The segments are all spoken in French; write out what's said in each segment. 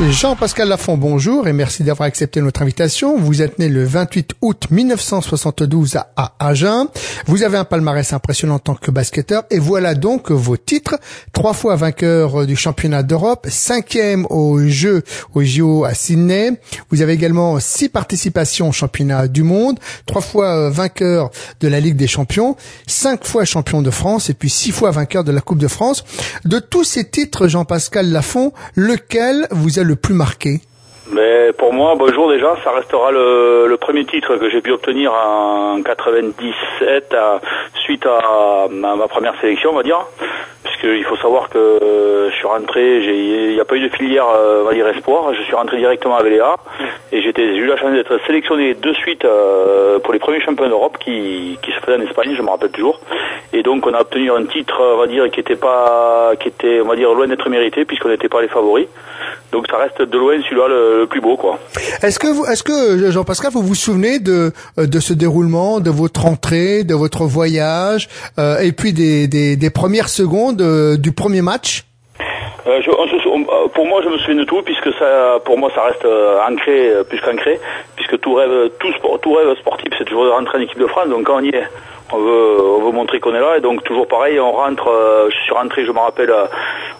Jean-Pascal Lafont, bonjour et merci d'avoir accepté notre invitation. Vous êtes né le 28 août 1972 à Agen. Vous avez un palmarès impressionnant en tant que basketteur et voilà donc vos titres. Trois fois vainqueur du championnat d'Europe, cinquième aux Jeux au JO à Sydney. Vous avez également six participations au championnat du monde, trois fois vainqueur de la Ligue des champions, cinq fois champion de France et puis six fois vainqueur de la Coupe de France. De tous ces titres, Jean-Pascal Lafont, lequel vous le plus marqué mais pour moi, bonjour déjà, ça restera le, premier titre que j'ai pu obtenir en 97 suite à ma, première sélection, on va dire. Puisqu'il faut savoir que je suis rentré, il n'y a pas eu de filière, euh, espoir, je suis rentré directement à VLA et j'ai eu la chance d'être sélectionné de suite euh, pour les premiers championnats d'Europe qui, qui se faisaient en Espagne, je me rappelle toujours. Et donc on a obtenu un titre, on va dire, qui était pas, qui était, on va dire, loin d'être mérité puisqu'on n'était pas les favoris. Donc ça reste de loin celui-là le, plus beau, quoi. Est-ce que vous, est-ce que Jean-Pascal, vous vous souvenez de de ce déroulement, de votre entrée, de votre voyage, euh, et puis des, des, des premières secondes euh, du premier match? Euh, je, pour moi, je me souviens de tout, puisque ça, pour moi, ça reste ancré, plus qu'ancré, puisque tout rêve, tout, sport, tout rêve sportif, c'est toujours de rentrer en équipe de France. Donc quand on y est, on veut, on veut montrer qu'on est là. Et donc toujours pareil, on rentre, euh, je suis rentré, je me rappelle, euh,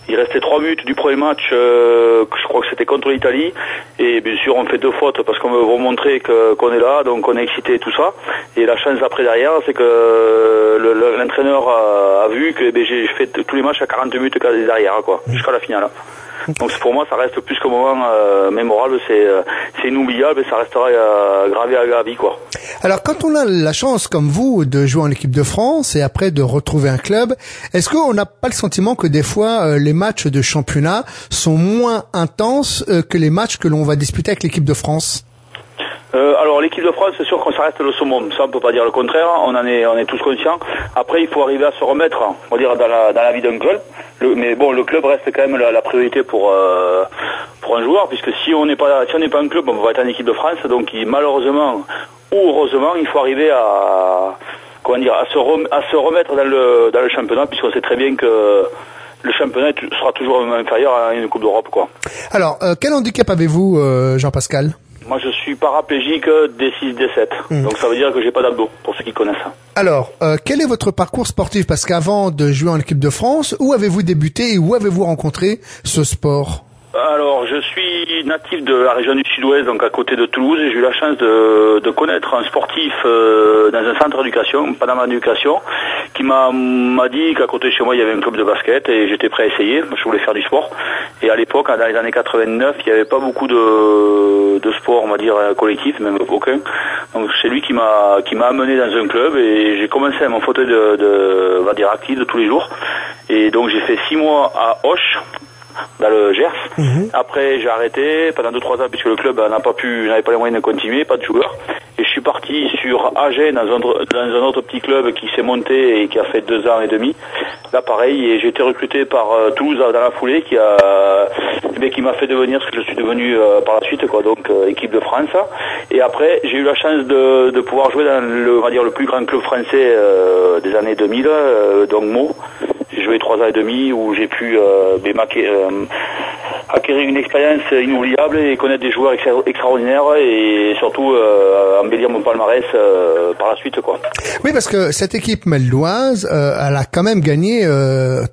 il restait trois minutes du premier match, euh, je crois que c'était contre l'Italie. Et bien sûr, on fait deux fautes parce qu'on veut vous montrer qu'on est là, donc on est excité et tout ça. Et la chance après derrière, c'est que l'entraîneur a, vu que eh j'ai fait tous les matchs à 40 minutes derrière, quoi, jusqu'à la finale. Donc pour moi, ça reste plus qu'un moment euh, mémorable, c'est euh, inoubliable et ça restera euh, gravé à la quoi. Alors quand on a la chance, comme vous, de jouer en équipe de France et après de retrouver un club, est-ce qu'on n'a pas le sentiment que des fois les matchs de championnat sont moins intenses que les matchs que l'on va disputer avec l'équipe de France? Euh, alors l'équipe de France, c'est sûr qu'on ça reste le summum. Ça, on peut pas dire le contraire. On en est, on est tous conscients. Après, il faut arriver à se remettre, on va dire, dans la, dans la vie d'un club. mais bon, le club reste quand même la, priorité pour euh, pour un joueur, puisque si on n'est pas, si on n'est pas un club, on va être en équipe de France. Donc, malheureusement ou heureusement, il faut arriver à comment dire, à se, à se remettre dans le dans le championnat, puisqu'on sait très bien que le championnat sera toujours inférieur à une Coupe d'Europe. quoi. Alors, euh, quel handicap avez-vous, Jean-Pascal? Moi, je suis paraplégique D6, D7. Hmm. Donc, ça veut dire que j'ai pas d'abdos, pour ceux qui connaissent. Alors, euh, quel est votre parcours sportif? Parce qu'avant de jouer en équipe de France, où avez-vous débuté et où avez-vous rencontré ce sport? Alors, je suis natif de la région du Sud-Ouest, donc à côté de Toulouse, et j'ai eu la chance de, connaître un sportif euh, dans un centre d'éducation, pas dans ma éducation, qui m'a dit qu'à côté de chez moi, il y avait un club de basket, et j'étais prêt à essayer, je voulais faire du sport. Et à l'époque, dans les années 89, il n'y avait pas beaucoup de, de sport, on va dire, collectif, même aucun. Donc c'est lui qui m'a qui m'a amené dans un club, et j'ai commencé à mon fauteuil de, de, on va dire, actif de tous les jours. Et donc j'ai fait six mois à Hoche, dans le Gers. Mhm. Après, j'ai arrêté pendant 2-3 ans puisque le club n'a pas pu, n'avait pas les moyens de continuer, pas de joueurs. Et je suis parti sur Agen dans un, dans un autre petit club qui s'est monté et qui a fait deux ans et demi. Là, pareil, et j'ai été recruté par euh, Toulouse dans la foulée qui a, mais qui m'a fait devenir ce que je suis devenu euh, par la suite, quoi. Donc euh, équipe de France. Et après, j'ai eu la chance de, de, pouvoir jouer dans le, on va dire le plus grand club français des années 2000, donc Meaux. J'ai joué trois ans et demi où j'ai pu euh, euh, acquérir une expérience inoubliable et connaître des joueurs extraordinaires et surtout euh, embellir mon palmarès par la suite quoi. Oui parce que cette équipe melloise elle a quand même gagné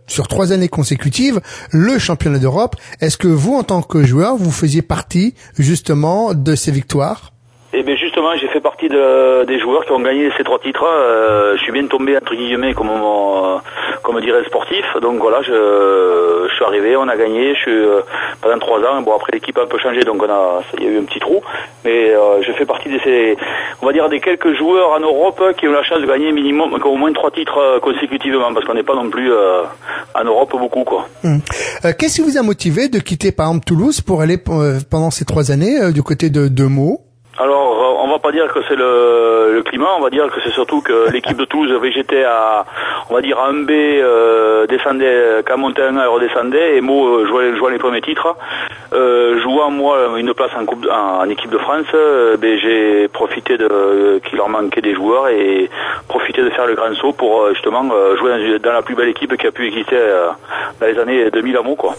sur trois années consécutives le championnat d'Europe. Est-ce que vous en tant que joueur vous faisiez partie justement de ces victoires? Eh bien justement, j'ai fait partie de, des joueurs qui ont gagné ces trois titres. Euh, je suis bien tombé entre guillemets comme on, comme dirait sportif. Donc voilà, je, je, suis arrivé, on a gagné. Je suis euh, pendant trois ans. Bon après l'équipe a un peu changé, donc on a, il y a eu un petit trou. Mais euh, je fais partie de ces, on va dire des quelques joueurs en Europe qui ont la chance de gagner minimum, au moins trois titres consécutivement, parce qu'on n'est pas non plus en Europe beaucoup quoi. Hum. Qu'est-ce qui vous a motivé de quitter par exemple Toulouse pour aller pendant ces trois années du côté de, de Meaux? Alors, euh, on va pas dire que c'est le, climat, on va dire que c'est surtout que l'équipe de Toulouse végétait à, on va dire à 1B, euh, descendait, qu'à montait un A, redescendait, et Mo euh, jouait, les premiers titres. Euh, jouant moi une place en, coupe, en, équipe de France, euh, ben, j'ai profité de qu'il leur manquait des joueurs et profité de faire le grand saut pour justement jouer dans, la plus belle équipe qui a pu exister dans les années 2000 à Meaux, quoi.